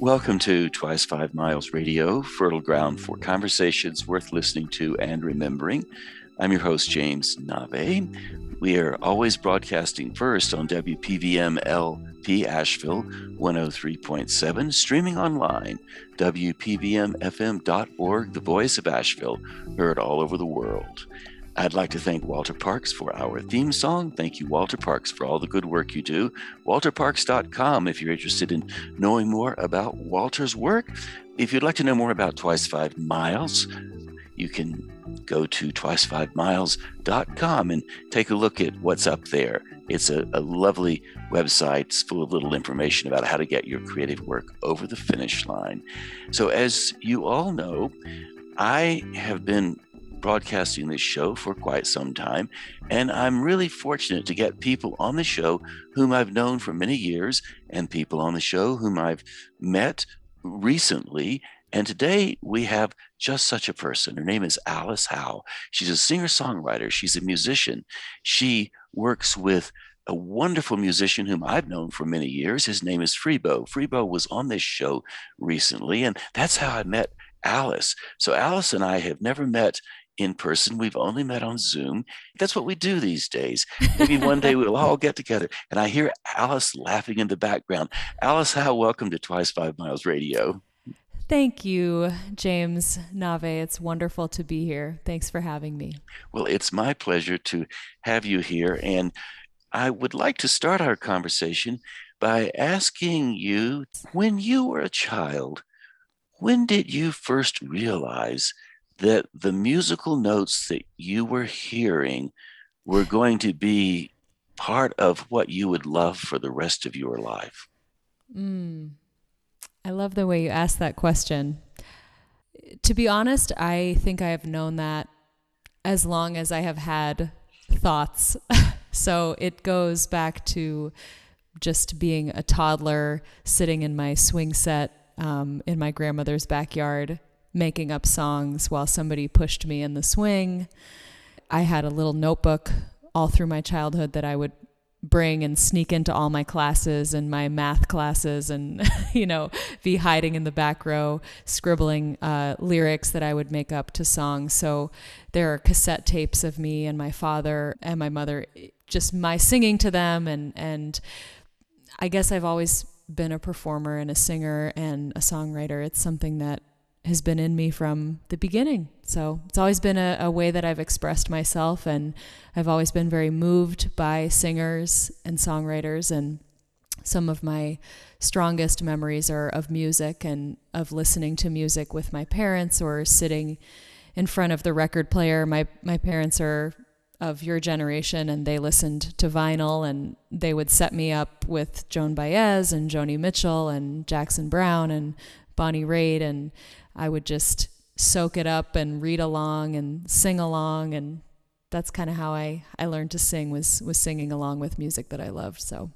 Welcome to Twice Five Miles Radio, fertile ground for mm. conversations worth listening to and remembering. I'm your host, James Nave. We are always broadcasting first on WPVM LP Asheville 103.7, streaming online, WPVMFM.org, the voice of Asheville, heard all over the world. I'd like to thank Walter Parks for our theme song. Thank you, Walter Parks, for all the good work you do. WalterParks.com if you're interested in knowing more about Walter's work. If you'd like to know more about Twice Five Miles, you can go to twice5miles.com and take a look at what's up there. It's a, a lovely website it's full of little information about how to get your creative work over the finish line. So, as you all know, I have been broadcasting this show for quite some time, and I'm really fortunate to get people on the show whom I've known for many years and people on the show whom I've met recently. And today we have just such a person. Her name is Alice Howe. She's a singer songwriter, she's a musician. She works with a wonderful musician whom I've known for many years. His name is Freebo. Freebo was on this show recently, and that's how I met Alice. So Alice and I have never met in person. We've only met on Zoom. That's what we do these days. Maybe one day we'll all get together. And I hear Alice laughing in the background. Alice Howe welcome to Twice Five Miles Radio. Thank you, James Nave. It's wonderful to be here. Thanks for having me. Well, it's my pleasure to have you here. And I would like to start our conversation by asking you when you were a child, when did you first realize that the musical notes that you were hearing were going to be part of what you would love for the rest of your life? Mm. I love the way you asked that question. To be honest, I think I have known that as long as I have had thoughts. so it goes back to just being a toddler sitting in my swing set um, in my grandmother's backyard making up songs while somebody pushed me in the swing. I had a little notebook all through my childhood that I would bring and sneak into all my classes and my math classes and you know be hiding in the back row scribbling uh, lyrics that i would make up to songs. So there are cassette tapes of me and my father and my mother just my singing to them. And and i guess i've always been a performer and a singer and a songwriter. It's something that has been in me from the beginning. So it's always been a, a, way that I've expressed myself, and I've always been very moved by singers and songwriters. And some of my strongest memories are of music and of listening to music with my parents or sitting in front of the record player. My my parents are of your generation and they listened to vinyl and they would set me up with Joan Baez and Joni Mitchell and Jackson Browne and Bonnie Raitt and I would just soak it up and read along and sing along and that's kind of how I, I learned to sing was was singing along with music that I loved. So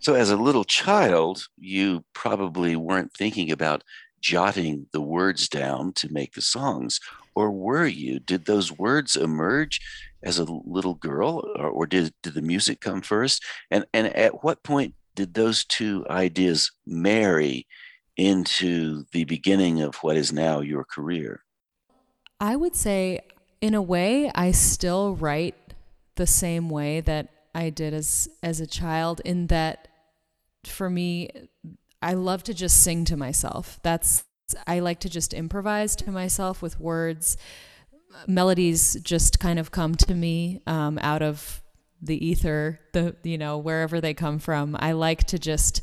So as a little child, you probably weren't thinking about jotting the words down to make the songs. Or were you? Did those words emerge as a little girl or, or did, did the music come first? And and at what point did those two ideas marry into the beginning of what is now your career? I would say, in a way, I still write the same way that I did as as a child. In that, for me, I love to just sing to myself. That's I like to just improvise to myself with words. Melodies just kind of come to me um, out of the ether, the you know wherever they come from. I like to just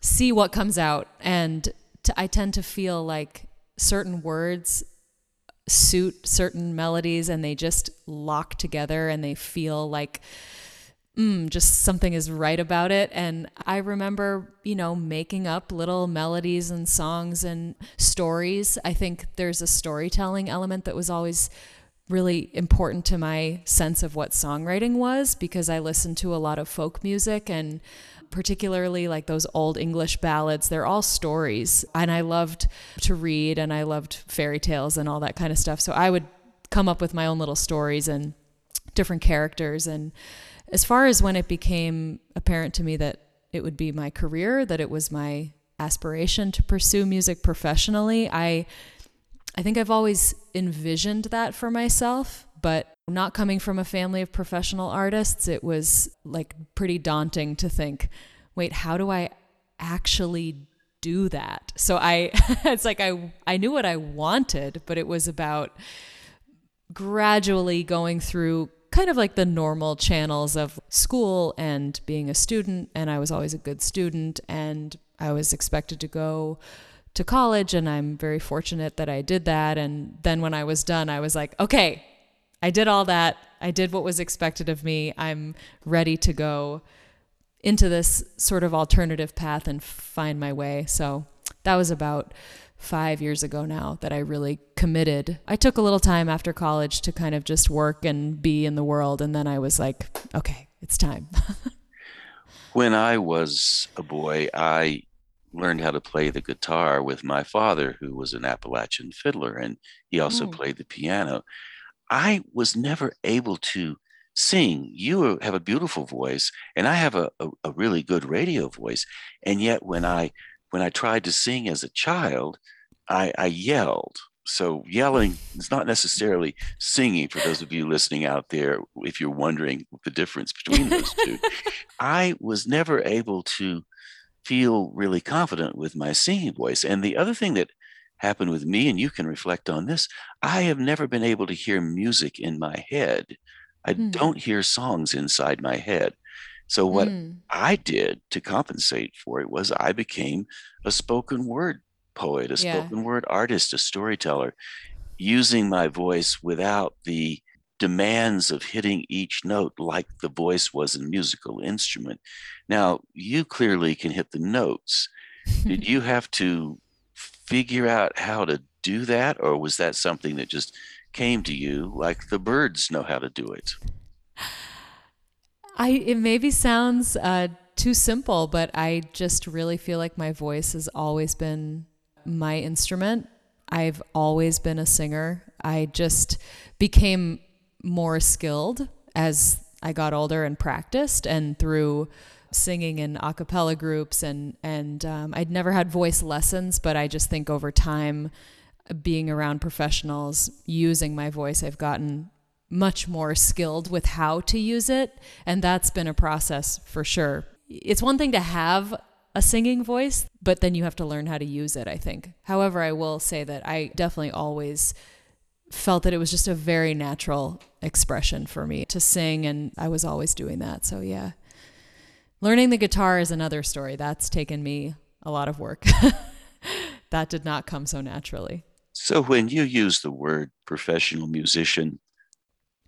see what comes out. And I tend to feel like certain words suit certain melodies and they just lock together and they feel like mm, just something is right about it. And I remember, you know, making up little melodies and songs and stories. I think there's a storytelling element that was always really important to my sense of what songwriting was because I listened to a lot of folk music and particularly like those old English ballads. They're all stories. And I loved to read and I loved fairy tales and all that kind of stuff. So I would come up with my own little stories and different characters. And as far as when it became apparent to me that it would be my career, that it was my aspiration to pursue music professionally. I I think I've always envisioned that for myself, but not coming from a family of professional artists, it was like pretty daunting to think, wait, how do I actually do that? So I it's like I I knew what I wanted, but it was about gradually going through kind of like the normal channels of school and being a student and I was always a good student and I was expected to go to college and I'm very fortunate that I did that and then when I was done I was like okay I did all that I did what was expected of me I'm ready to go into this sort of alternative path and find my way so that was about five years ago now that I really committed. I took a little time after college to kind of just work and be in the world. And then I was like, okay, it's time. when I was a boy, I learned how to play the guitar with my father, who was an Appalachian fiddler, and he also oh. played the piano. I was never able to sing. You have a beautiful voice, and I have a, a, a really good radio voice. And yet, when I when I tried to sing as a child, I, I yelled. So yelling is not necessarily singing for those of you listening out there, if you're wondering the difference between those two. I was never able to feel really confident with my singing voice. And the other thing that happened with me, and you can reflect on this, I have never been able to hear music in my head. I hmm. don't hear songs inside my head. So what mm. I did to compensate for it was I became a spoken word poet, a yeah. spoken word artist, a storyteller, using my voice without the demands of hitting each note like the voice was a musical instrument. Now, you clearly can hit the notes. Did you have to figure out how to do that, or was that something that just came to you like the birds know how to do it? I it maybe sounds uh, too simple, but I just really feel like my voice has always been my instrument. I've always been a singer. I just became more skilled as I got older and practiced, and through singing in a cappella groups and and um, I'd never had voice lessons, but I just think over time, being around professionals, using my voice, I've gotten much more skilled with how to use it. And that's been a process for sure. It's one thing to have a singing voice, but then you have to learn how to use it, I think. However, I will say that I definitely always felt that it was just a very natural expression for me to sing, and I was always doing that. So, yeah. Learning the guitar is another story. That's taken me a lot of work. that did not come so naturally. So, when you use the word professional musician,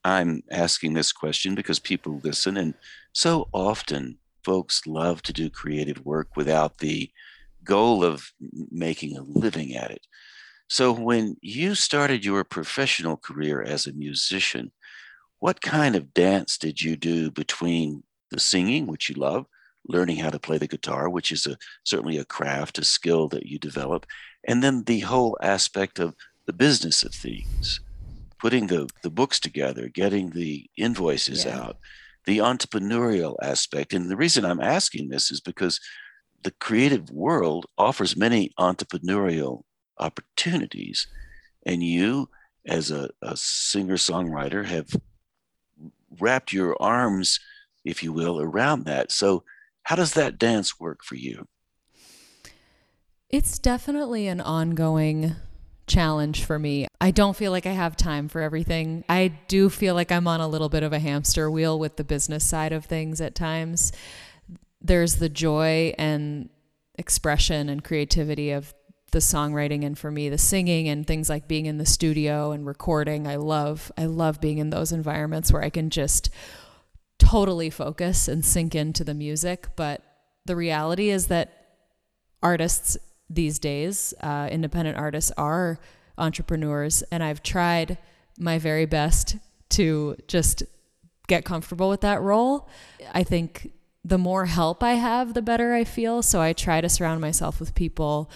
I'm asking this question because people listen, and so often folks love to do creative work without the goal of making a living at it. So, when you started your professional career as a musician, what kind of dance did you do between the singing, which you love, learning how to play the guitar, which is a, certainly a craft, a skill that you develop, and then the whole aspect of the business of things? putting the, the books together, getting the invoices yeah. out, the entrepreneurial aspect. And the reason I'm asking this is because the creative world offers many entrepreneurial opportunities. And you, as a, a singer songwriter, have wrapped your arms, if you will, around that. So, how does that dance work for you? It's definitely an ongoing challenge for me. I don't feel like I have time for everything. I do feel like I'm on a little bit of a hamster wheel with the business side of things at times. There's the joy and expression and creativity of the songwriting and for me the singing and things like being in the studio and recording. I love I love being in those environments where I can just totally focus and sink into the music, but the reality is that artists these days. Uh, independent artists are entrepreneurs, and I've tried my very best to just get comfortable with that role. I think the more help I have, the better I feel. So I try to surround myself with people.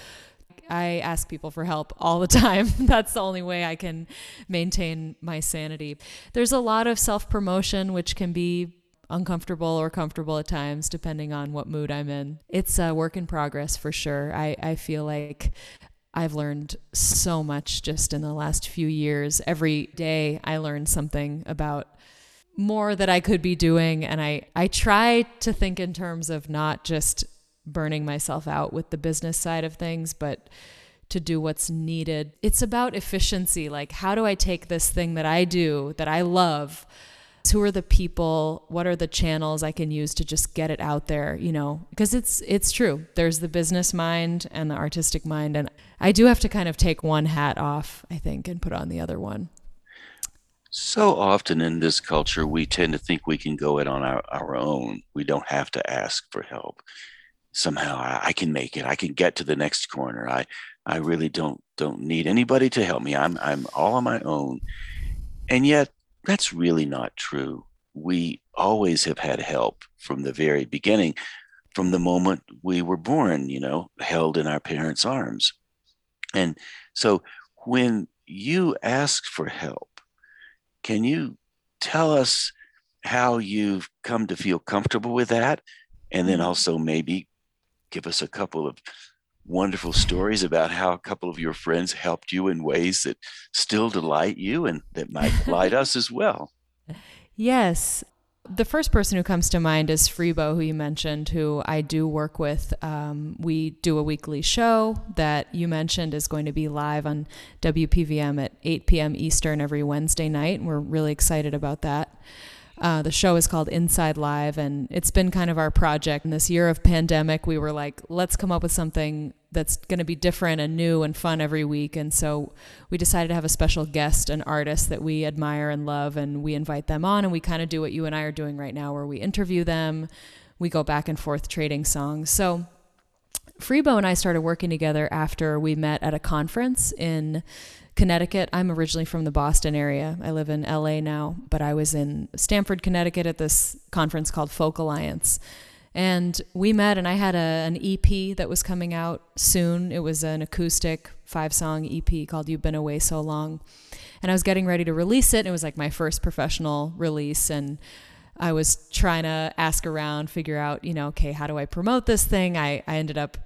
I ask people for help all the time. That's the only way I can maintain my sanity. There's a lot of self promotion, which can be uncomfortable or comfortable at times, depending on what mood I'm in. It's a work in progress for sure. I, I feel like I've learned so much just in the last few years. Every day I learn something about more that I could be doing. And I, I try to think in terms of not just burning myself out with the business side of things, but to do what's needed. It's about efficiency. Like, how do I take this thing that I do, that I love? Who are the people? What are the channels I can use to just get it out there? You know, because it's it's true. There's the business mind and the artistic mind, and I do have to kind of take one hat off, I think, and put on the other one. So often in this culture, we tend to think we can go it on our, our own. We don't have to ask for help. Somehow I, I can make it. I can get to the next corner. I, I really don't don't need anybody to help me. I'm I'm all on my own. And yet that's really not true. We always have had help from the very beginning, from the moment we were born, you know, held in our parents' arms. And so when you ask for help, can you tell us how you've come to feel comfortable with that? And then mm-hmm. also maybe give us a couple of wonderful stories about how a couple of your friends helped you in ways that still delight you and that might delight us as well. Yes. The first person who comes to mind is Freebo, who you mentioned, who I do work with. Um, we do a weekly show that you mentioned is going to be live on WPVM at 8 p.m. Eastern every Wednesday night. And we're really excited about that. Uh, the show is called Inside Live, and it's been kind of our project. In this year of pandemic, we were like, let's come up with something that's going to be different and new and fun every week. And so we decided to have a special guest, an artist that we admire and love, and we invite them on, and we kind of do what you and I are doing right now, where we interview them, we go back and forth trading songs. So Freebo and I started working together after we met at a conference in Connecticut. I'm originally from the Boston area. I live in LA now, but I was in Stamford, Connecticut at this conference called Folk Alliance. And we met, and I had a, an EP that was coming out soon. It was an acoustic five song EP called You've Been Away So Long. And I was getting ready to release it. And it was like my first professional release. And I was trying to ask around, figure out, you know, okay, how do I promote this thing? I, I ended up,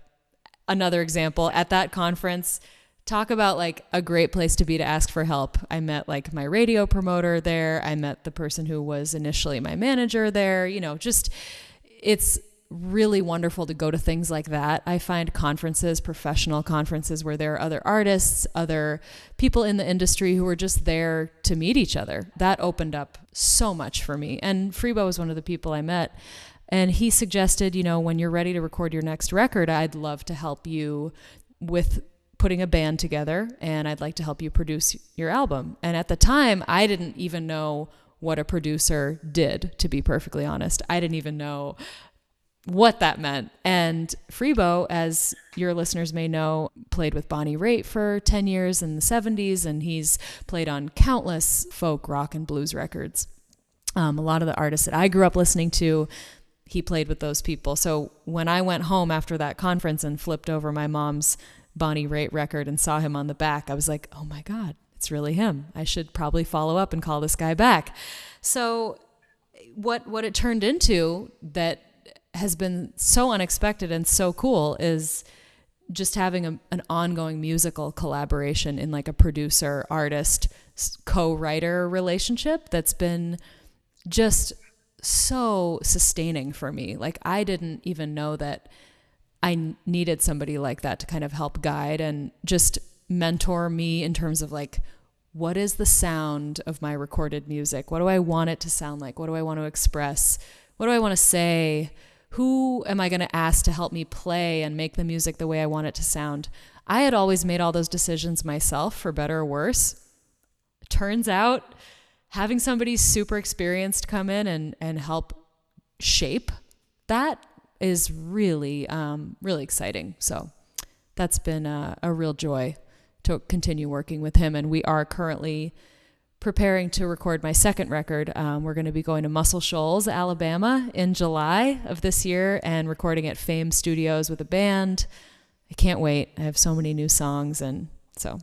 another example, at that conference, talk about like a great place to be to ask for help. I met like my radio promoter there. I met the person who was initially my manager there. You know, just it's really wonderful to go to things like that. I find conferences, professional conferences where there are other artists, other people in the industry who are just there to meet each other. That opened up so much for me. And Freebo was one of the people I met. And he suggested, you know, when you're ready to record your next record, I'd love to help you with putting a band together and I'd like to help you produce your album. And at the time, I didn't even know what a producer did, to be perfectly honest. I didn't even know what that meant. And Freebo, as your listeners may know, played with Bonnie Raitt for 10 years in the 70s, and he's played on countless folk, rock, and blues records. Um, a lot of the artists that I grew up listening to, he played with those people. So when I went home after that conference and flipped over my mom's Bonnie Raitt record and saw him on the back, I was like, oh my God, it's really him. I should probably follow up and call this guy back. So what what it turned into that has been so unexpected and so cool is just having a, an ongoing musical collaboration in like a producer artist co-writer relationship that's been just so sustaining for me like i didn't even know that I needed somebody like that to kind of help guide and just mentor me in terms of like, what is the sound of my recorded music? What do I want it to sound like? What do I want to express? What do I want to say? Who am I going to ask to help me play and make the music the way I want it to sound? I had always made all those decisions myself, for better or worse. Turns out, having somebody super experienced come in and, and help shape that is really, um, really exciting. So that's been a, a real joy to continue working with him. And we are currently preparing to record my second record. Um, we're going to be going to Muscle Shoals, Alabama in July of this year and recording at Fame Studios with a band. I can't wait. I have so many new songs. And so,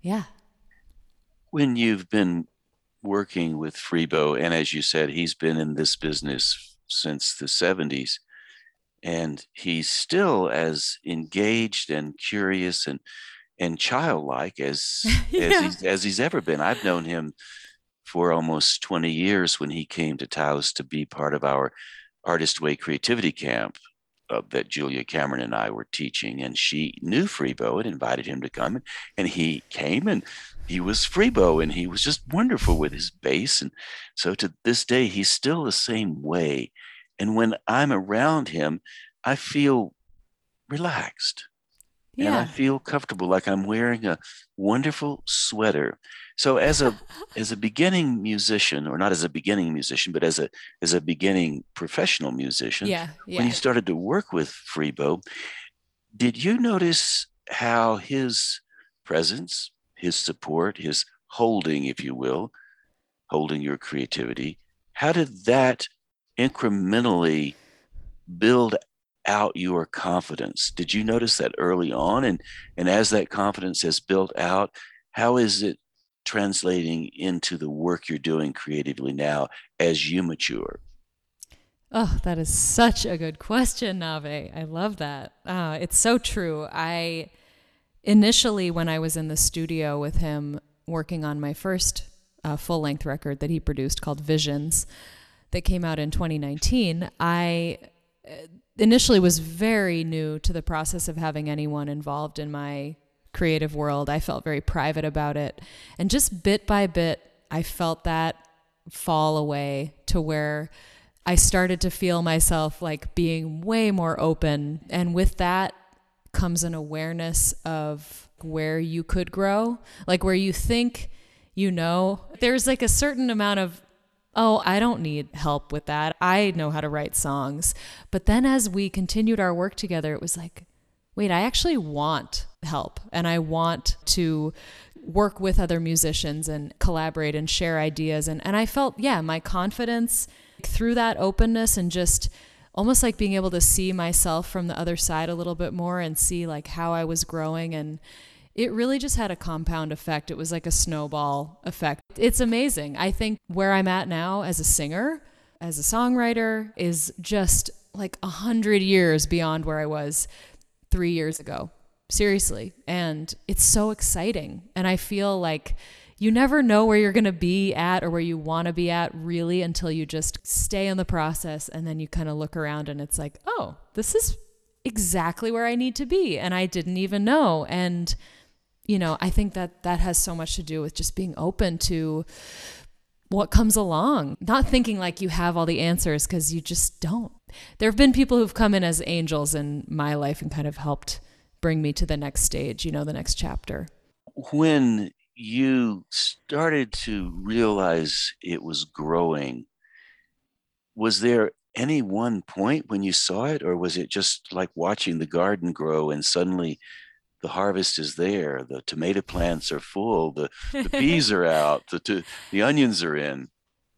yeah. When you've been working with Freebo, and as you said, he's been in this business since the 70s, and he's still as engaged and curious and and childlike as yeah. as, he's, as he's ever been. I've known him for almost 20 years when he came to Taos to be part of our Artist Way Creativity Camp uh, that Julia Cameron and I were teaching. And she knew Freebo and invited him to come. And, and he came and he was Freebo and he was just wonderful with his bass. And so to this day, he's still the same way. And when I'm around him, I feel relaxed. Yeah. And I feel comfortable, like I'm wearing a wonderful sweater. So as a as a beginning musician, or not as a beginning musician, but as a as a beginning professional musician, yeah, yeah. when you started to work with Freebo, did you notice how his presence, his support, his holding, if you will, holding your creativity, how did that incrementally build out your confidence. Did you notice that early on? And, and as that confidence has built out, how is it translating into the work you're doing creatively now as you mature? Oh, that is such a good question, Nave. I love that. Uh, it's so true. I initially, when I was in the studio with him working on my first uh, full length record that he produced called Visions, that came out in 2019, I uh, initially was very new to the process of having anyone involved in my creative world. I felt very private about it. And just bit by bit, I felt that fall away to where I started to feel myself like being way more open. And with that comes an awareness of where you could grow, like where you think you know. There's like a certain amount of oh, I don't need help with that. I know how to write songs. But then as we continued our work together, it was like, wait, I actually want help and I want to work with other musicians and collaborate and share ideas. And, and I felt, yeah, my confidence through that openness and just almost like being able to see myself from the other side a little bit more and see like how I was growing and it really just had a compound effect. It was like a snowball effect. It's amazing. I think where I'm at now as a singer, as a songwriter, is just like a hundred years beyond where I was three years ago. Seriously. And it's so exciting. And I feel like you never know where you're going to be at or where you want to be at really until you just stay in the process and then you kind of look around and it's like, oh, this is exactly where I need to be. And I didn't even know. And you know, I think that that has so much to do with just being open to what comes along, not thinking like you have all the answers because you just don't. There have been people who've come in as angels in my life and kind of helped bring me to the next stage, you know, the next chapter. When you started to realize it was growing, was there any one point when you saw it, or was it just like watching the garden grow and suddenly the harvest is there. The tomato plants are full. The, the peas are out. The, the onions are in.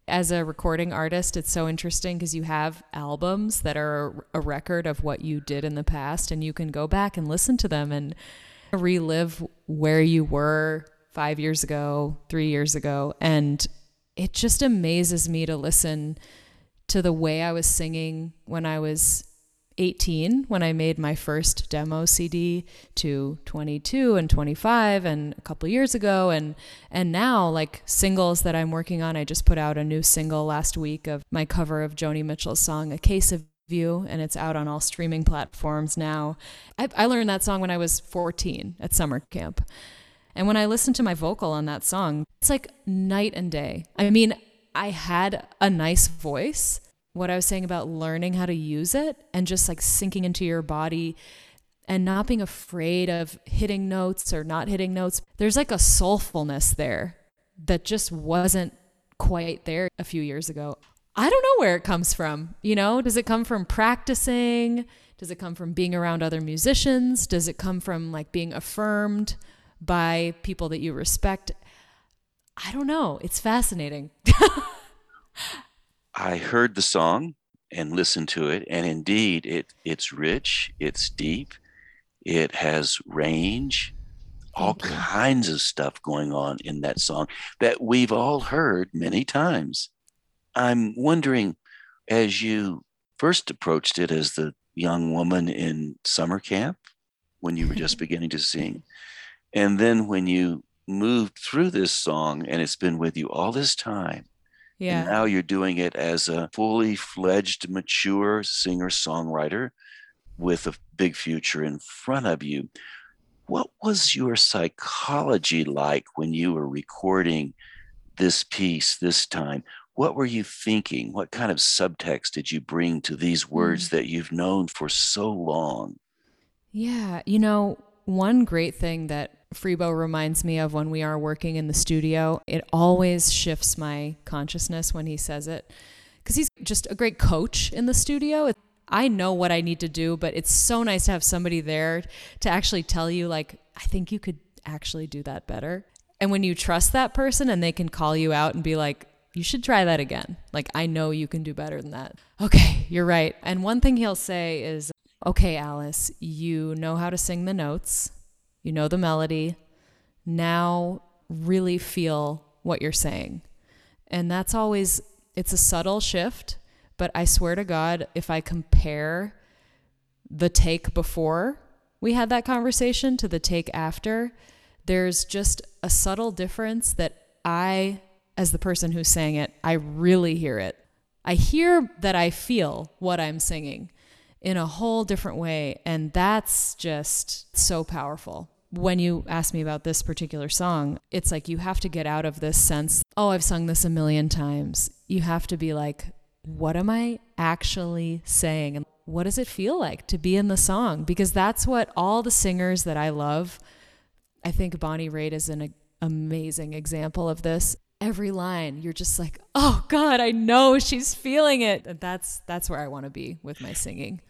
As a recording artist, it's so interesting because you have albums that are a record of what you did in the past, and you can go back and listen to them and relive where you were five years ago, three years ago. And it just amazes me to listen to the way I was singing when I was 18 when I made my first demo CD to 22 and 25 and a couple years ago and and now like singles that I'm working on I just put out a new single last week of my cover of Joni Mitchell's song A Case of You and it's out on all streaming platforms now. I, I learned that song when I was 14 at summer camp. And when I listened to my vocal on that song, it's like night and day. I mean, I had a nice voice, what I was saying about learning how to use it and just like sinking into your body and not being afraid of hitting notes or not hitting notes. There's like a soulfulness there that just wasn't quite there a few years ago. I don't know where it comes from. You know, does it come from practicing? Does it come from being around other musicians? Does it come from like being affirmed by people that you respect? I don't know. It's fascinating. I heard the song and listened to it, and indeed, it it's rich, it's deep, it has range, all kinds of stuff going on in that song that we've all heard many times. I'm wondering, as you first approached it as the young woman in summer camp when you were just beginning to sing, and then when you moved through this song and it's been with you all this time. Yeah. And now you're doing it as a fully fledged, mature singer songwriter with a big future in front of you. What was your psychology like when you were recording this piece this time? What were you thinking? What kind of subtext did you bring to these words mm. that you've known for so long? Yeah, you know, one great thing that Freebo reminds me of when we are working in the studio, it always shifts my consciousness when he says it because he's just a great coach in the studio. I know what I need to do, but it's so nice to have somebody there to actually tell you, like, I think you could actually do that better. And when you trust that person and they can call you out and be like, you should try that again. Like, I know you can do better than that. Okay, you're right. And one thing he'll say is, okay, Alice, you know how to sing the notes, you know the melody. Now, really feel what you're saying. And that's always, it's a subtle shift but I swear to God, if I compare the take before we had that conversation to the take after, there's just a subtle difference that I, as the person who's saying it, I really hear it. I hear that I feel what I'm singing in a whole different way. And that's just so powerful. When you ask me about this particular song, it's like you have to get out of this sense, oh, I've sung this a million times. You have to be like, what am I actually saying? And what does it feel like to be in the song? Because that's what all the singers that I love, I think Bonnie Raitt is an amazing example of this. Every line, you're just like, oh God, I know she's feeling it. And that's that's where I want to be with my singing.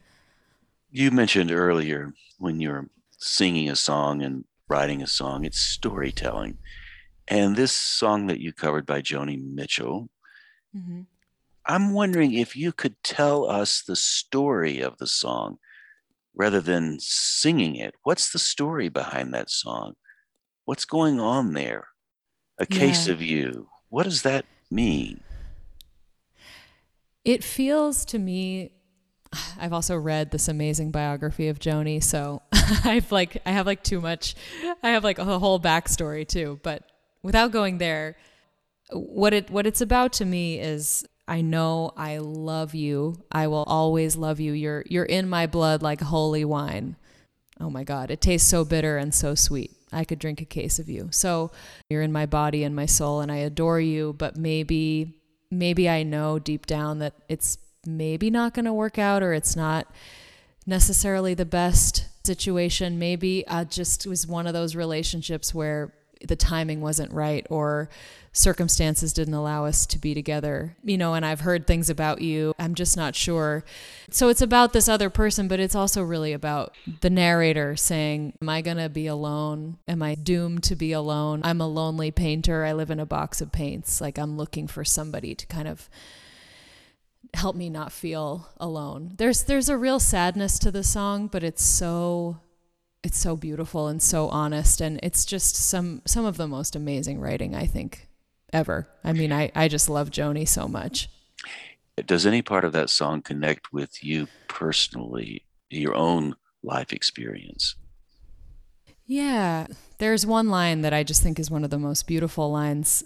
You mentioned earlier when you're singing a song and writing a song, it's storytelling. And this song that you covered by Joni Mitchell, mm-hmm. I'm wondering if you could tell us the story of the song rather than singing it. What's the story behind that song? What's going on there? A case yeah. of you. What does that mean? It feels to me I've also read this amazing biography of Joni, so I've like I have like too much I have like a whole backstory too, but without going there, what it what it's about to me is I know I love you. I will always love you. You're you're in my blood like holy wine. Oh my god, it tastes so bitter and so sweet. I could drink a case of you. So you're in my body and my soul and I adore you, but maybe maybe I know deep down that it's maybe not going to work out or it's not necessarily the best situation. Maybe I just was one of those relationships where the timing wasn't right or circumstances didn't allow us to be together. You know, and I've heard things about you. I'm just not sure. So it's about this other person, but it's also really about the narrator saying, Am I going to be alone? Am I doomed to be alone? I'm a lonely painter. I live in a box of paints. Like I'm looking for somebody to kind of help me not feel alone. There's there's a real sadness to the song, but it's so it's so beautiful and so honest and it's just some some of the most amazing writing I think ever. I mean, I I just love Joni so much. Does any part of that song connect with you personally, your own life experience? Yeah, there's one line that I just think is one of the most beautiful lines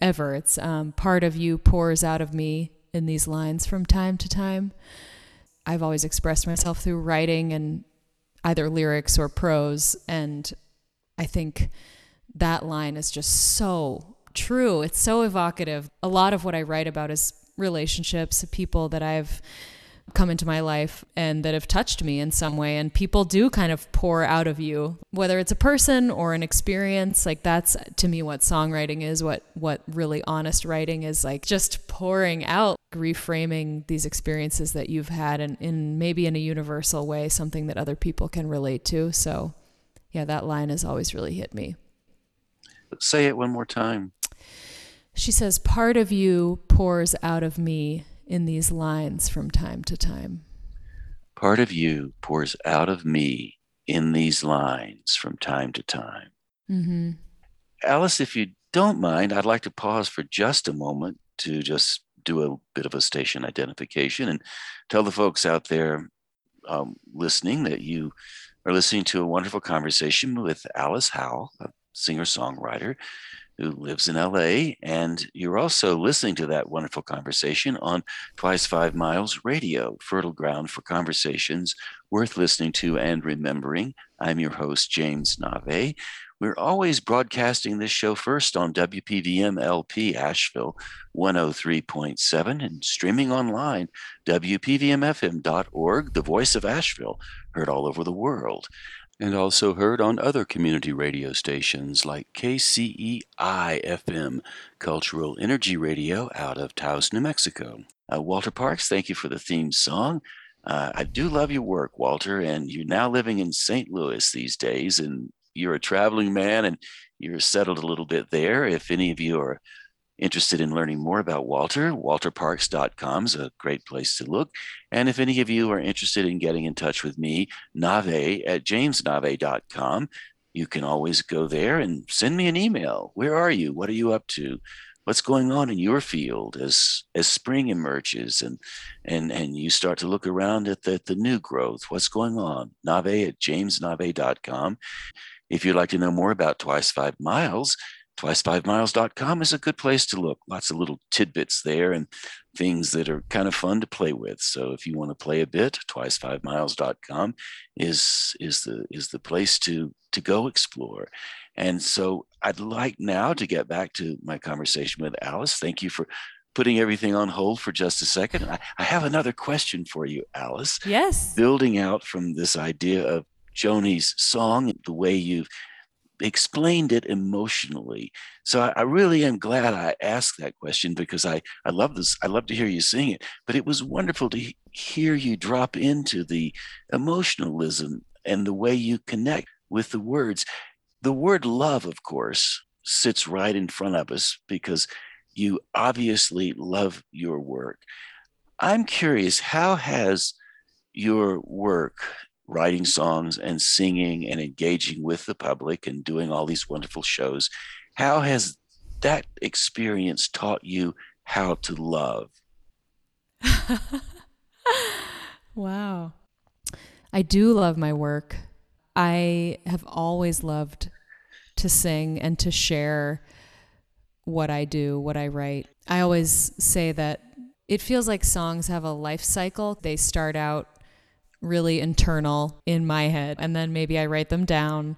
ever. It's um, part of you pours out of me in these lines from time to time. I've always expressed myself through writing and either lyrics or prose. And I think that line is just so true. It's so evocative. A lot of what I write about is relationships, people that I've come into my life and that have touched me in some way. And people do kind of pour out of you whether it's a person or an experience like that's to me what songwriting is what what really honest writing is like just pouring out reframing these experiences that you've had and in maybe in a universal way something that other people can relate to. So yeah that line has always really hit me. Say it one more time. She says part of you pours out of me in these lines from time to time. Part of you pours out of me in these lines from time to time. Mm-hmm. Alice, if you don't mind, I'd like to pause for just a moment to just do a bit of a station identification and tell the folks out there um, listening that you are listening to a wonderful conversation with Alice Howe, a singer songwriter who lives in LA. And you're also listening to that wonderful conversation on Twice Five Miles Radio, fertile ground for conversations worth listening to and remembering. I'm your host, James Nave. We're always broadcasting this show first on WPVM LP Asheville 103.7 and streaming online, WPVMFM.org, the voice of Asheville, heard all over the world and also heard on other community radio stations like KCEI FM, Cultural Energy Radio out of Taos, New Mexico. Uh, Walter Parks, thank you for the theme song. Uh, I do love your work, Walter, and you're now living in St. Louis these days, and you're a traveling man and you're settled a little bit there. If any of you are interested in learning more about Walter, walterparks.com is a great place to look. And if any of you are interested in getting in touch with me, nave at jamesnave.com, you can always go there and send me an email. Where are you? What are you up to? What's going on in your field as as spring emerges and and and you start to look around at the, the new growth? What's going on? Nave at jamesnave.com. If you'd like to know more about Twice Five Miles, twice5miles.com is a good place to look. Lots of little tidbits there and things that are kind of fun to play with. So if you want to play a bit, twice5miles.com is is the is the place to to go explore. And so I'd like now to get back to my conversation with Alice. Thank you for putting everything on hold for just a second. I, I have another question for you, Alice. Yes. Building out from this idea of Joni's song, the way you've explained it emotionally. So I, I, really am glad I asked that question because I, I love this. I love to hear you sing it, but it was wonderful to hear you drop into the emotionalism and the way you connect with the words. The word love, of course, sits right in front of us because you obviously love your work. I'm curious, how has your work writing songs and singing and engaging with the public and doing all these wonderful shows. How has that experience taught you how to love? wow. I do love my work. I have always loved to sing and to share what I do, what I write. I always say that it feels like songs have a life cycle. They start out really internal in my head. And then maybe I write them down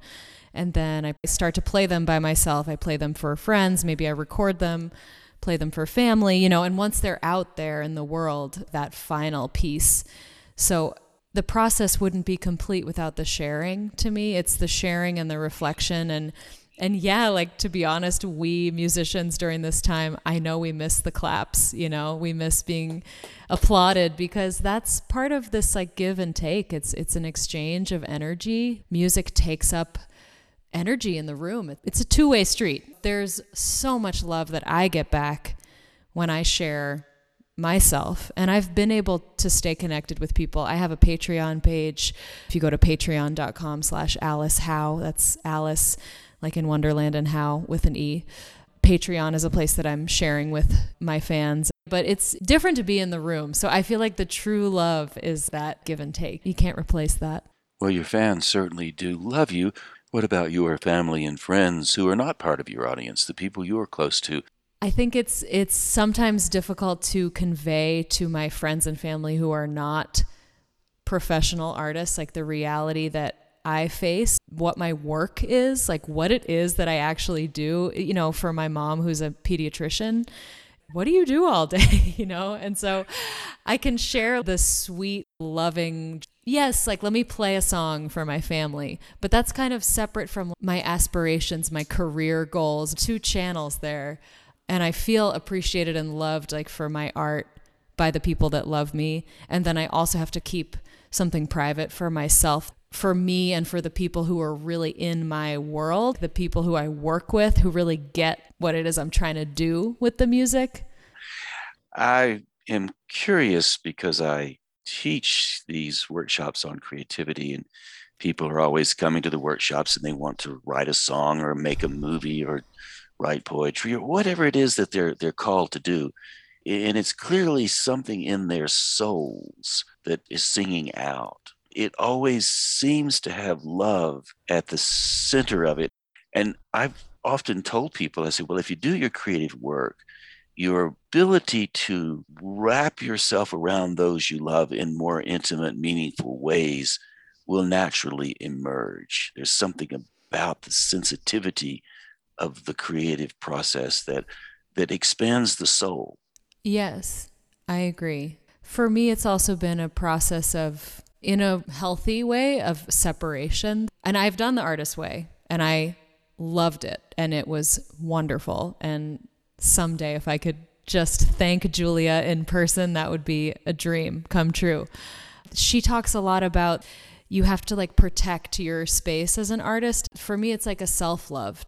and then I start to play them by myself. I play them for friends, maybe I record them, play them for family, you know, and once they're out there in the world, that final piece. So the process wouldn't be complete without the sharing to me. It's the sharing and the reflection and and yeah, like to be honest, we musicians during this time, I know we miss the claps, you know, we miss being applauded because that's part of this like give and take. It's it's an exchange of energy. Music takes up energy in the room. It's a two-way street. There's so much love that I get back when I share myself and I've been able to stay connected with people. I have a Patreon page. If you go to patreon.com slash Alice Howe, that's Alice like in Wonderland and How with an E. Patreon is a place that I'm sharing with my fans, but it's different to be in the room. So I feel like the true love is that give and take. You can't replace that. Well, your fans certainly do love you. What about your family and friends who are not part of your audience, the people you are close to? I think it's it's sometimes difficult to convey to my friends and family who are not professional artists like the reality that I face, what my work is, like what it is that I actually do. You know, for my mom, who's a pediatrician, what do you do all day? you know? And so I can share the sweet, loving, yes, like let me play a song for my family, but that's kind of separate from my aspirations, my career goals, two channels there. And I feel appreciated and loved like for my art by the people that love me. And then I also have to keep something private for myself for me and for the people who are really in my world, the people who I work with who really get what it is I'm trying to do with the music? I am curious because I teach these workshops on creativity and People are always coming to the workshops and they want to write a song or make a movie or write poetry or whatever it is that they're they're called to do. And it's clearly something in their souls that is singing out. It always seems to have love at the center of it. And I've often told people, I say, well, if you do your creative work, your ability to wrap yourself around those you love in more intimate, meaningful ways will naturally emerge. There's something about the sensitivity of the creative process that that expands the soul. Yes, I agree. For me it's also been a process of in a healthy way of separation. And I've done the artist way and I loved it and it was wonderful and someday if I could just thank Julia in person, that would be a dream come true. She talks a lot about you have to like protect your space as an artist. For me, it's like a self love.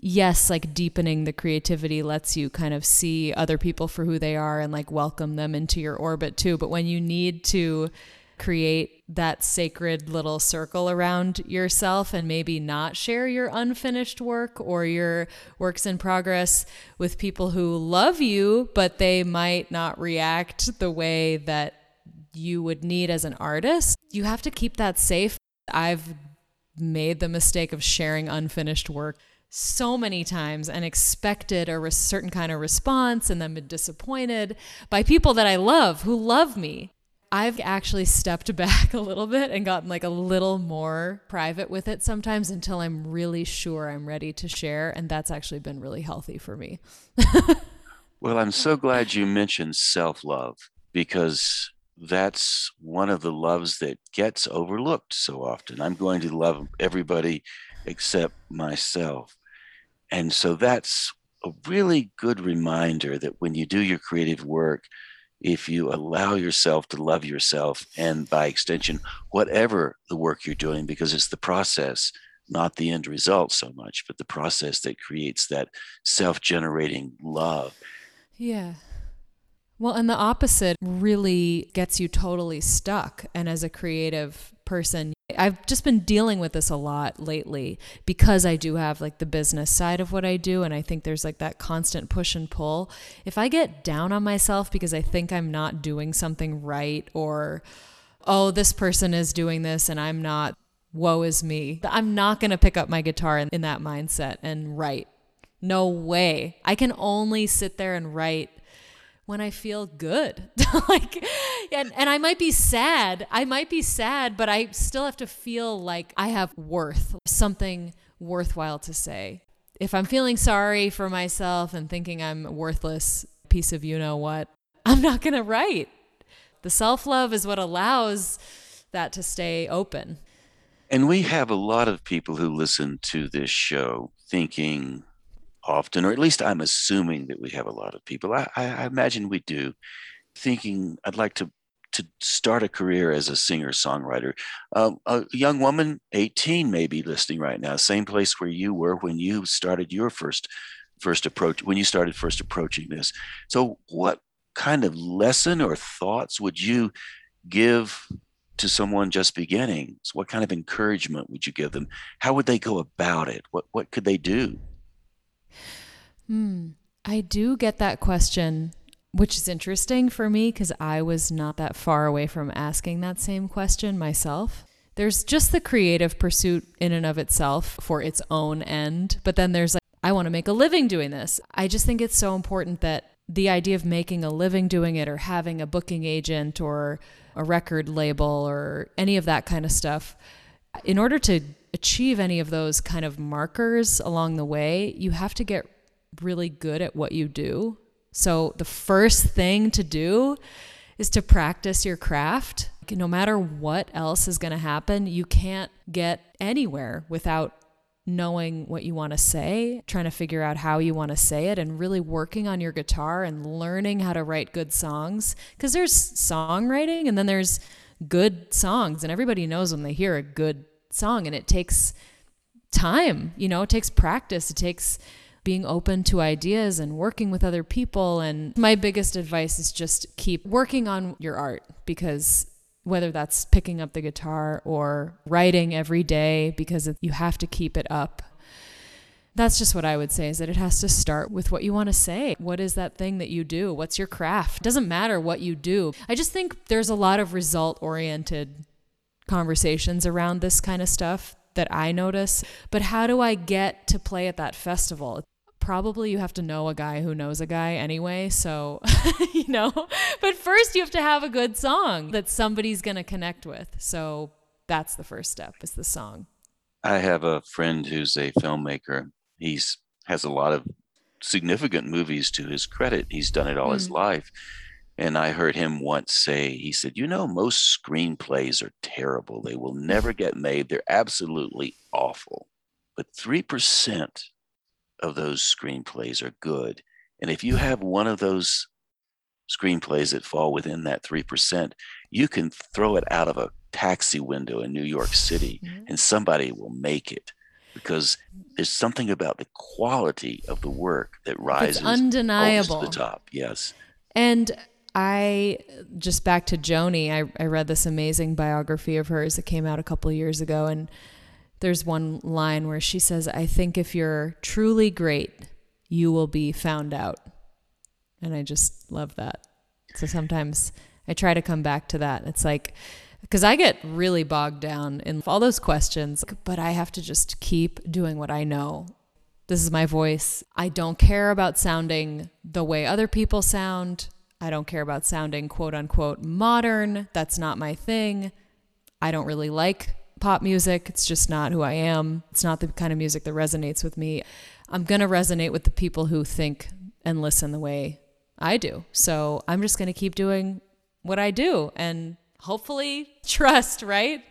Yes, like deepening the creativity lets you kind of see other people for who they are and like welcome them into your orbit too. But when you need to create that sacred little circle around yourself and maybe not share your unfinished work or your works in progress with people who love you, but they might not react the way that you would need as an artist. You have to keep that safe. I've made the mistake of sharing unfinished work so many times and expected a certain kind of response and then been disappointed by people that I love who love me. I've actually stepped back a little bit and gotten like a little more private with it sometimes until I'm really sure I'm ready to share. And that's actually been really healthy for me. well, I'm so glad you mentioned self love because that's one of the loves that gets overlooked so often. I'm going to love everybody except myself. And so that's a really good reminder that when you do your creative work, if you allow yourself to love yourself and by extension whatever the work you're doing because it's the process not the end result so much but the process that creates that self-generating love. Yeah. Well and the opposite really gets you totally stuck and as a creative person I've just been dealing with this a lot lately because I do have like the business side of what I do. And I think there's like that constant push and pull. If I get down on myself because I think I'm not doing something right or, oh, this person is doing this and I'm not, woe is me, I'm not going to pick up my guitar in, in that mindset and write. No way. I can only sit there and write when I feel good. like and and I might be sad. I might be sad, but I still have to feel like I have worth, something worthwhile to say. If I'm feeling sorry for myself and thinking I'm a worthless piece of you know what, I'm not going to write. The self-love is what allows that to stay open. And we have a lot of people who listen to this show thinking, often, or at least I'm assuming that we have a lot of people. I, I imagine we do, thinking I'd like to to start a career as a singer songwriter. Um, a young woman, 18, may be listening right now, same place where you were when you started your first first approach when you started first approaching this. So, what kind of lesson or thoughts would you give to someone just beginning? So what kind of encouragement would you give them? How would they go about it? What what could they do? Hmm. I do get that question, which is interesting for me because I was not that far away from asking that same question myself. There's just the creative pursuit in and of itself for its own end, but then there's like, I want to make a living doing this. I just think it's so important that the idea of making a living doing it or having a booking agent or a record label or any of that kind of stuff, in order to achieve any of those kind of markers along the way, you have to get really good at what you do. So the first thing to do is to practice your craft. No matter what else is going to happen, you can't get anywhere without knowing what you want to say, trying to figure out how you want to say it, and really working on your guitar and learning how to write good songs. Because there's songwriting and then there's good songs, and everybody knows when they hear a good song, and it takes time, you know, it takes practice, it takes being open to ideas and working with other people. And my biggest advice is just keep working on your art because whether that's picking up the guitar or writing every day because you have to keep it up. That's just what I would say is that it has to start with what you want to say. What is that thing that you do? What's your craft? It doesn't matter what you do. I just think there's a lot of result oriented conversations around this kind of stuff that I notice. But how do I get to play at that festival? Probably you have to know a guy who knows a guy anyway. So, you know, but first you have to have a good song that somebody's going to connect with. So that's the first step is the song. I have a friend who's a filmmaker. He's has a lot of significant movies to his credit. He's done it all mm. his life. And I heard him once say, he said, You know, most screenplays are terrible. They will never get made. They're absolutely awful. But 3% of those screenplays are good. And if you have one of those screenplays that fall within that 3%, you can throw it out of a taxi window in New York City mm-hmm. and somebody will make it because there's something about the quality of the work that rises it's undeniable to the top. Yes. And I just back to Joni, I, I read this amazing biography of hers that came out a couple years ago and there's one line where she says, I think if you're truly great, you will be found out. And I just love that. So sometimes I try to come back to that. It's like, because I get really bogged down in all those questions, but I have to just keep doing what I know. This is my voice. I don't care about sounding the way other people sound. I don't care about sounding quote unquote modern. That's not my thing. I don't really like pop music. It's just not who I am. It's not the kind of music that resonates with me. I'm going to resonate with the people who think and listen the way I do. So I'm just going to keep doing what I do and hopefully trust, right?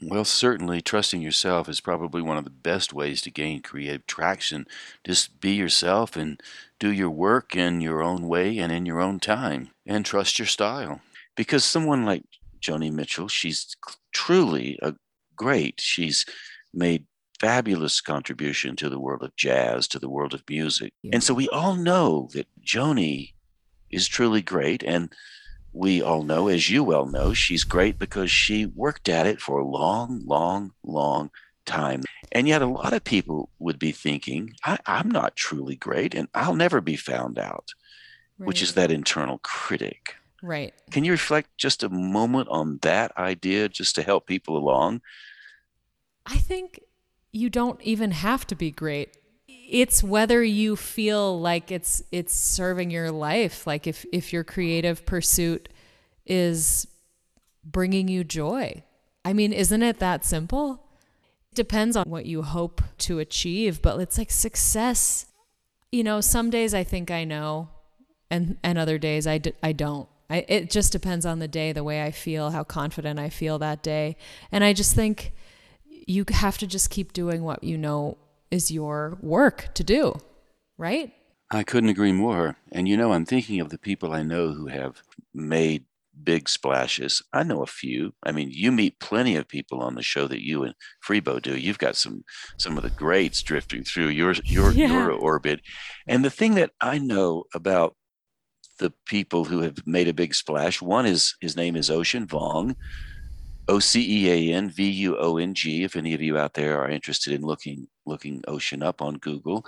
Well, certainly trusting yourself is probably one of the best ways to gain creative traction. Just be yourself and do your work in your own way and in your own time and trust your style. Because someone like Joni Mitchell. She's truly a great. She's made fabulous contribution to the world of jazz, to the world of music. Yeah. And so we all know that Joni is truly great. And we all know, as you well know, she's great because she worked at it for a long, long, long time. And yet, a lot of people would be thinking, I, am not truly great and I'll never be found out, right. which is that internal critic. Right. Can you reflect just a moment on that idea just to help people along? I think you don't even have to be great. It's whether you feel like it's it's serving your life, like if if your creative pursuit is bringing you joy. I mean, isn't it that simple? It Depends on what you hope to achieve, but it's like success. You know, some days I think I know and and other days I d- I don't I, it just depends on the day, the way I feel, how confident I feel that day. And I just think you have to just keep doing what you know is your work to do, right? I couldn't agree more. And you know, I'm thinking of the people I know who have made big splashes. I know a few. I mean, you meet plenty of people on the show that you and Freebo do. You've got some some of the greats drifting through your your yeah. your orbit. And the thing that I know about the people who have made a big splash. One is his name is Ocean Vuong, O C E A N V U O N G. If any of you out there are interested in looking looking Ocean up on Google,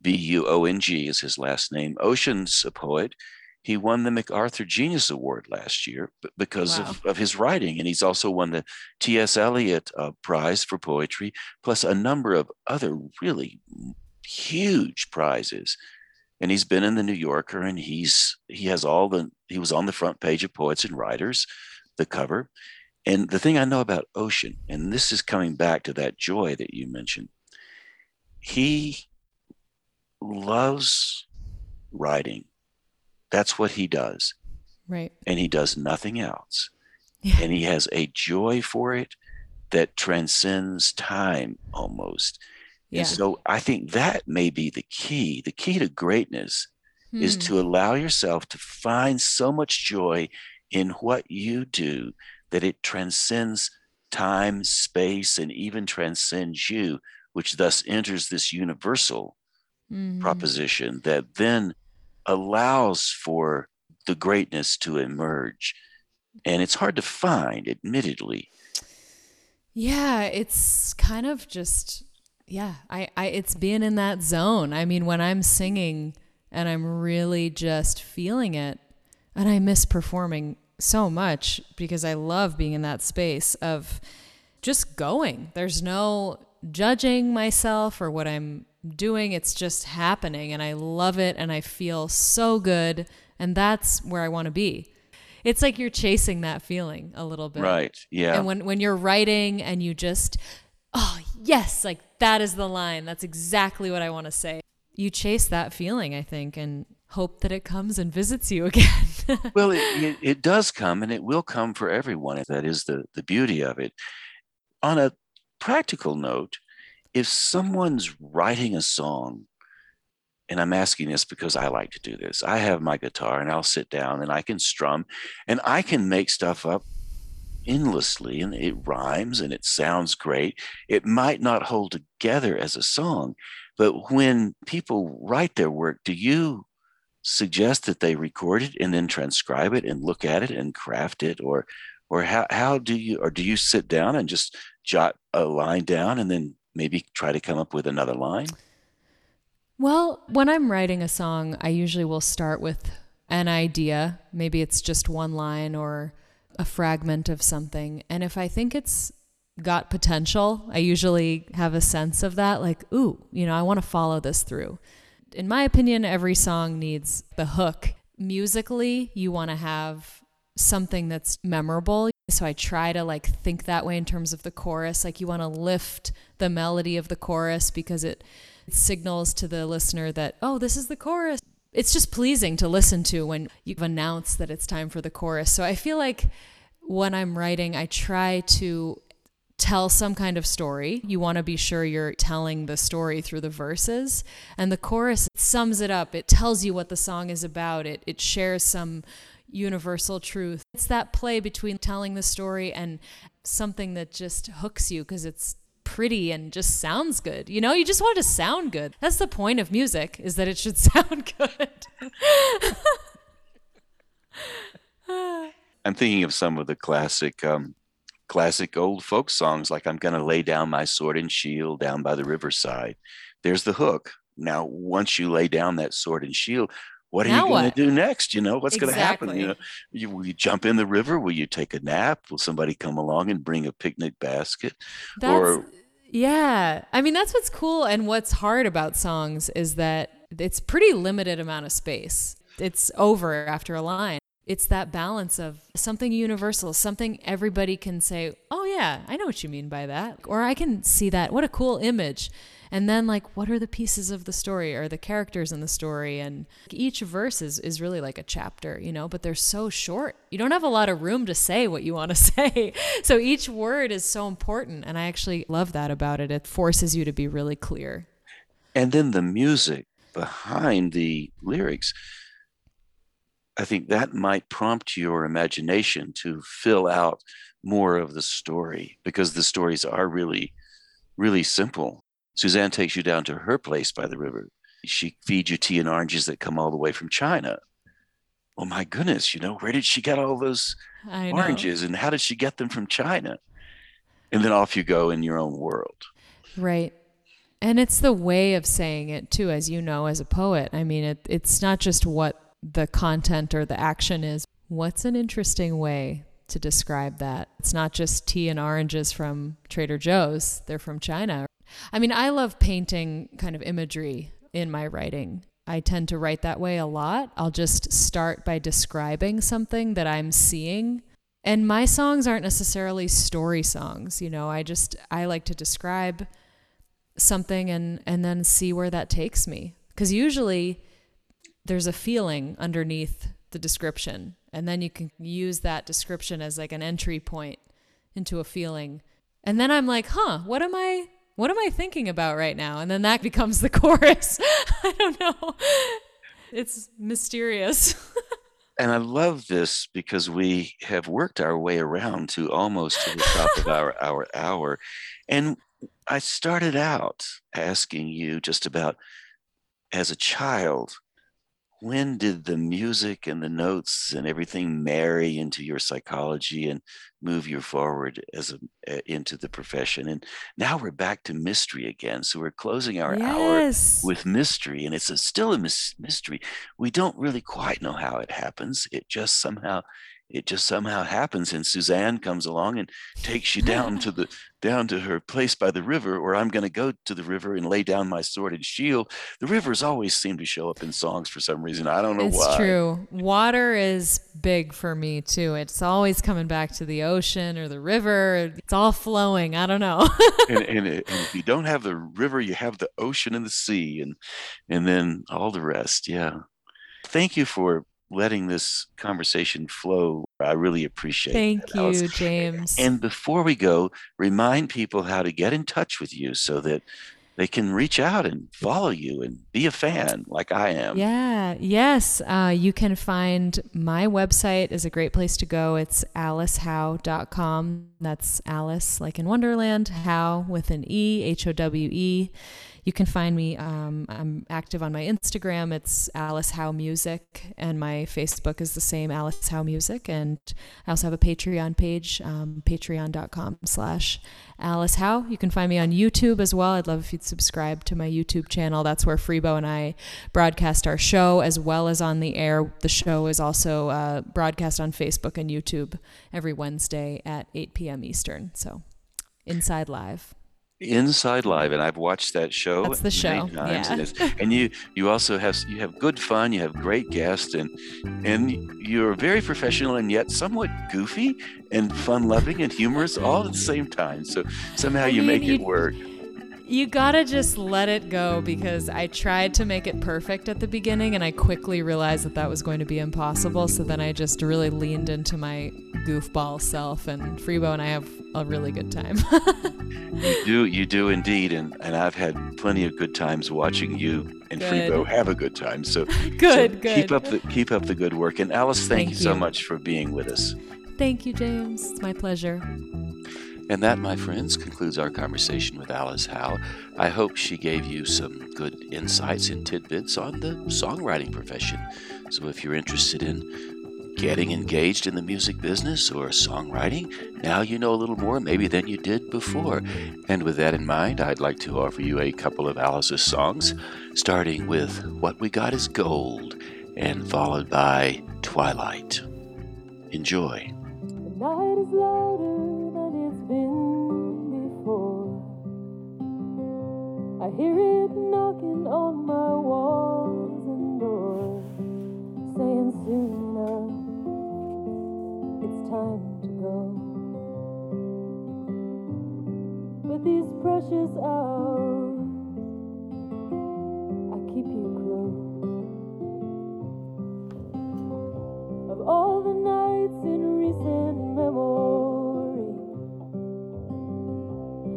V U O N G is his last name. Ocean's a poet. He won the MacArthur Genius Award last year because wow. of, of his writing. And he's also won the T.S. Eliot uh, Prize for Poetry, plus a number of other really huge prizes and he's been in the New Yorker, and he's he has all the he was on the front page of Poets and Writers, the cover. And the thing I know about Ocean, and this is coming back to that joy that you mentioned, he loves writing. That's what he does. Right. And he does nothing else. Yeah. And he has a joy for it that transcends time almost. Yeah. And so I think that may be the key. The key to greatness hmm. is to allow yourself to find so much joy in what you do that it transcends time, space, and even transcends you, which thus enters this universal mm-hmm. proposition that then allows for the greatness to emerge And it's hard to find, admittedly. Yeah, it's kind of just yeah, I, I it's being in that zone. I mean, when I'm singing and I'm really just feeling it, and I miss performing so much because I love being in that space of just going. There's no judging myself or what I'm doing. It's just happening and I love it and I feel so good and that's where I want to be. It's like you're chasing that feeling a little bit. Right. Yeah. And when when you're writing and you just oh, yes, like that is the line. That's exactly what I want to say. You chase that feeling, I think, and hope that it comes and visits you again. well, it, it, it, does come and it will come for everyone. That is the, the beauty of it. On a practical note, if someone's writing a song, and I'm asking this because I like to do this, I have my guitar and I'll sit down and I can strum and I can make stuff up endlessly and it rhymes and it sounds great. It might not hold together as a song, but when people write their work, do you suggest that they record it and then transcribe it and look at it and craft it or or how, how do you or do you sit down and just jot a line down and then maybe try to come up with another line? Well, when I'm writing a song, I usually will start with an idea. Maybe it's just one line or a fragment of something. And if I think it's got potential, I usually have a sense of that like, ooh, you know, I want to follow this through. In my opinion, every song needs the hook. Musically, you want to have something that's memorable. So I try to like think that way in terms of the chorus. Like you want to lift the melody of the chorus because it, signals to the listener that, oh, this is the chorus it's just pleasing to listen to when you've announced that it's time for the chorus. So I feel like when I'm writing, I try to tell some kind of story. You want to be sure you're telling the story through the verses. And the chorus sums it up. It tells you what the song is about. It it shares some universal truth. It's that play between telling the story and something that just hooks you because it's pretty and just sounds good. You know, you just want it to sound good. That's the point of music is that it should sound good. I'm thinking of some of the classic um, classic old folk songs like I'm going to lay down my sword and shield down by the riverside. There's the hook. Now, once you lay down that sword and shield, what are now you going to do next? You know, what's exactly. going to happen? You know, you, will you jump in the river? Will you take a nap? Will somebody come along and bring a picnic basket? That's, or yeah, I mean that's what's cool and what's hard about songs is that it's pretty limited amount of space. It's over after a line. It's that balance of something universal, something everybody can say, "Oh yeah, I know what you mean by that," or I can see that. What a cool image. And then like what are the pieces of the story or the characters in the story? And each verse is, is really like a chapter you know but they're so short. You don't have a lot of room to say what you want to say. So each word is so important and i actually love that about it. It forces you to be really clear. And then the music behind the lyrics I think that might prompt your imagination to fill out more of the story because the stories are really, really simple. Suzanne takes you down to her place by the river. She feeds you tea and oranges that come all the way from China. Oh my goodness, you know, where did she get all those oranges and how did she get them from China? And then off you go in your own world. Right. And it's the way of saying it too, as you know, as a poet. I mean, it, it's not just what the content or the action is. What's an interesting way to describe that? It's not just tea and oranges from Trader Joe's, they're from China. I mean, I love painting kind of imagery in my writing. I tend to write that way a lot. I'll just start by describing something that I'm seeing. And my songs aren't necessarily story songs, you know. I just I like to describe something and and then see where that takes me. Cuz usually there's a feeling underneath the description, and then you can use that description as like an entry point into a feeling. And then I'm like, "Huh, what am I what am I thinking about right now? And then that becomes the chorus. I don't know. It's mysterious. and I love this because we have worked our way around to almost to the top of our our hour. And I started out asking you just about as a child, when did the music and the notes and everything marry into your psychology and move you forward as a eh, into the profession? And now we're back to mystery again. So we're closing our yes. hour with mystery and it's a, still a mystery. We don't really quite know how it happens. It just somehow it just somehow happens and suzanne comes along and takes you down to the down to her place by the river or i'm going to go to the river and lay down my sword and shield. The rivers always seem to show up in songs for some reason. I don't know it's why. it's true. Water is big for me too. It's always coming back to the ocean or the river. It's all flowing. I don't know. And, and, and if you don't have the river you have the ocean and the sea and and then all the rest. Yeah. Thank you for letting this conversation flow. I really appreciate Thank that, you, Alice. James. And before we go, remind people how to get in touch with you so that they can reach out and follow you and be a fan like I am. Yeah, yes. Uh, you can find my website is a great place to go. It's alicehowe.com. That's Alice, like in Wonderland, How with an E, H O W E you can find me. Um, I'm active on my Instagram. It's Alice Howe Music, and my Facebook is the same, Alice Howe Music. And I also have a Patreon page, um, Patreon.com/slash Alice Howe. You can find me on YouTube as well. I'd love if you'd subscribe to my YouTube channel. That's where Freebo and I broadcast our show as well as on the air. The show is also uh, broadcast on Facebook and YouTube every Wednesday at 8 p.m. Eastern. So, Inside Live. Inside Live, and I've watched that show. That's the show. Times, yeah. And, you you also have you have good fun. You have great guests, and and you're very professional and yet somewhat goofy and fun loving and humorous all at the same time. So somehow you mean, make it work you gotta just let it go because I tried to make it perfect at the beginning and I quickly realized that that was going to be impossible. So then I just really leaned into my goofball self, and Freebo and I have a really good time. you do, you do indeed, and and I've had plenty of good times watching you and good. Freebo have a good time. So good, so good. Keep up the keep up the good work, and Alice, thank, thank you, you so much for being with us. Thank you, James. It's my pleasure. And that, my friends, concludes our conversation with Alice Howe. I hope she gave you some good insights and tidbits on the songwriting profession. So if you're interested in getting engaged in the music business or songwriting, now you know a little more maybe than you did before. And with that in mind, I'd like to offer you a couple of Alice's songs, starting with What We Got Is Gold and followed by Twilight. Enjoy. hear it knocking on my walls precious hours, I keep you close. Of all the nights in recent memory,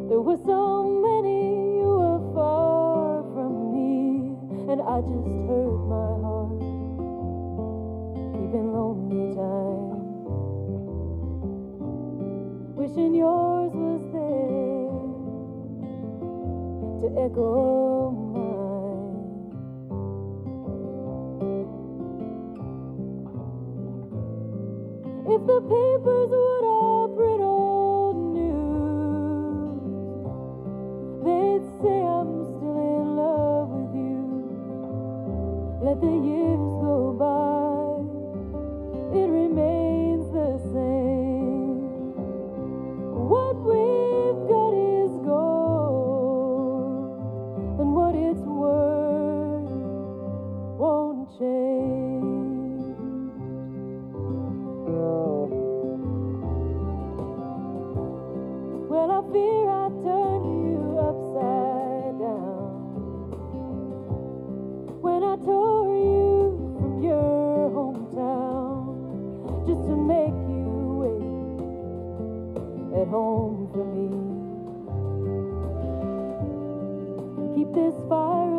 there were so many you were far from me, and I just hurt my heart, keeping lonely time, wishing yours echo mine. If the papers would all print old news, they'd say I'm still in love with you. Let the years this fire.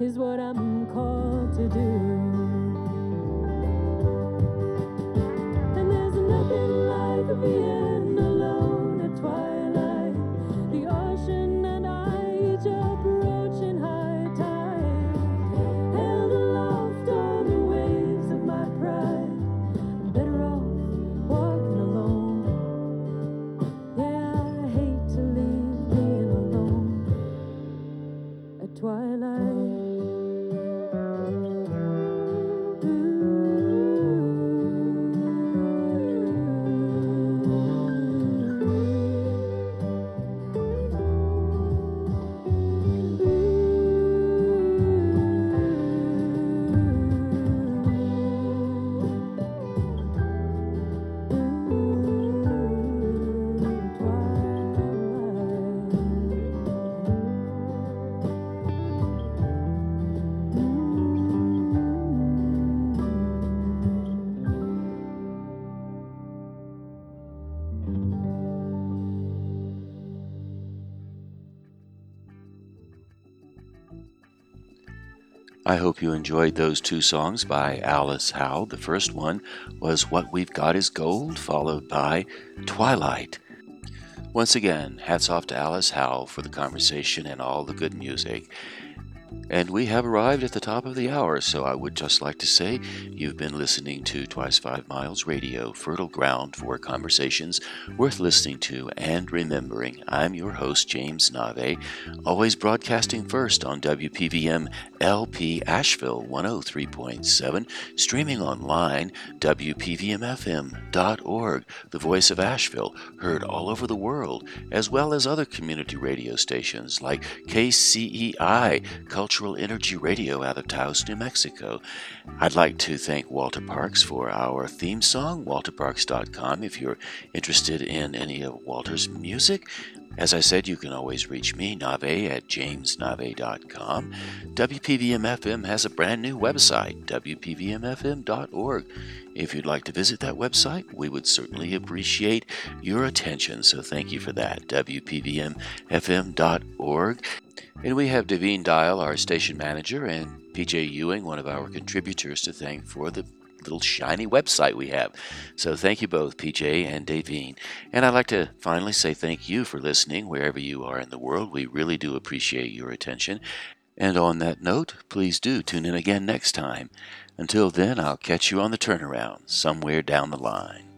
Is what I'm called to do. I hope you enjoyed those two songs by Alice Howe. The first one was What We've Got Is Gold, followed by Twilight. Once again, hats off to Alice Howe for the conversation and all the good music. And we have arrived at the top of the hour, so I would just like to say you've been listening to Twice Five Miles Radio, fertile ground for conversations worth listening to and remembering. I'm your host, James Nave, always broadcasting first on WPVM LP Asheville 103.7, streaming online, WPVMFM.org, the voice of Asheville, heard all over the world, as well as other community radio stations like KCEI, Cultural Energy Radio out of Taos, New Mexico. I'd like to thank Walter Parks for our theme song, walterparks.com, if you're interested in any of Walter's music. As I said, you can always reach me, Nave, at jamesnave.com. WPVM FM has a brand new website, WPVMFM.org. If you'd like to visit that website, we would certainly appreciate your attention, so thank you for that, WPVMFM.org. And we have Devine Dial, our station manager, and PJ Ewing, one of our contributors, to thank for the little shiny website we have. So thank you both, PJ and Davine. And I'd like to finally say thank you for listening wherever you are in the world. We really do appreciate your attention. And on that note, please do tune in again next time. Until then, I'll catch you on the turnaround somewhere down the line.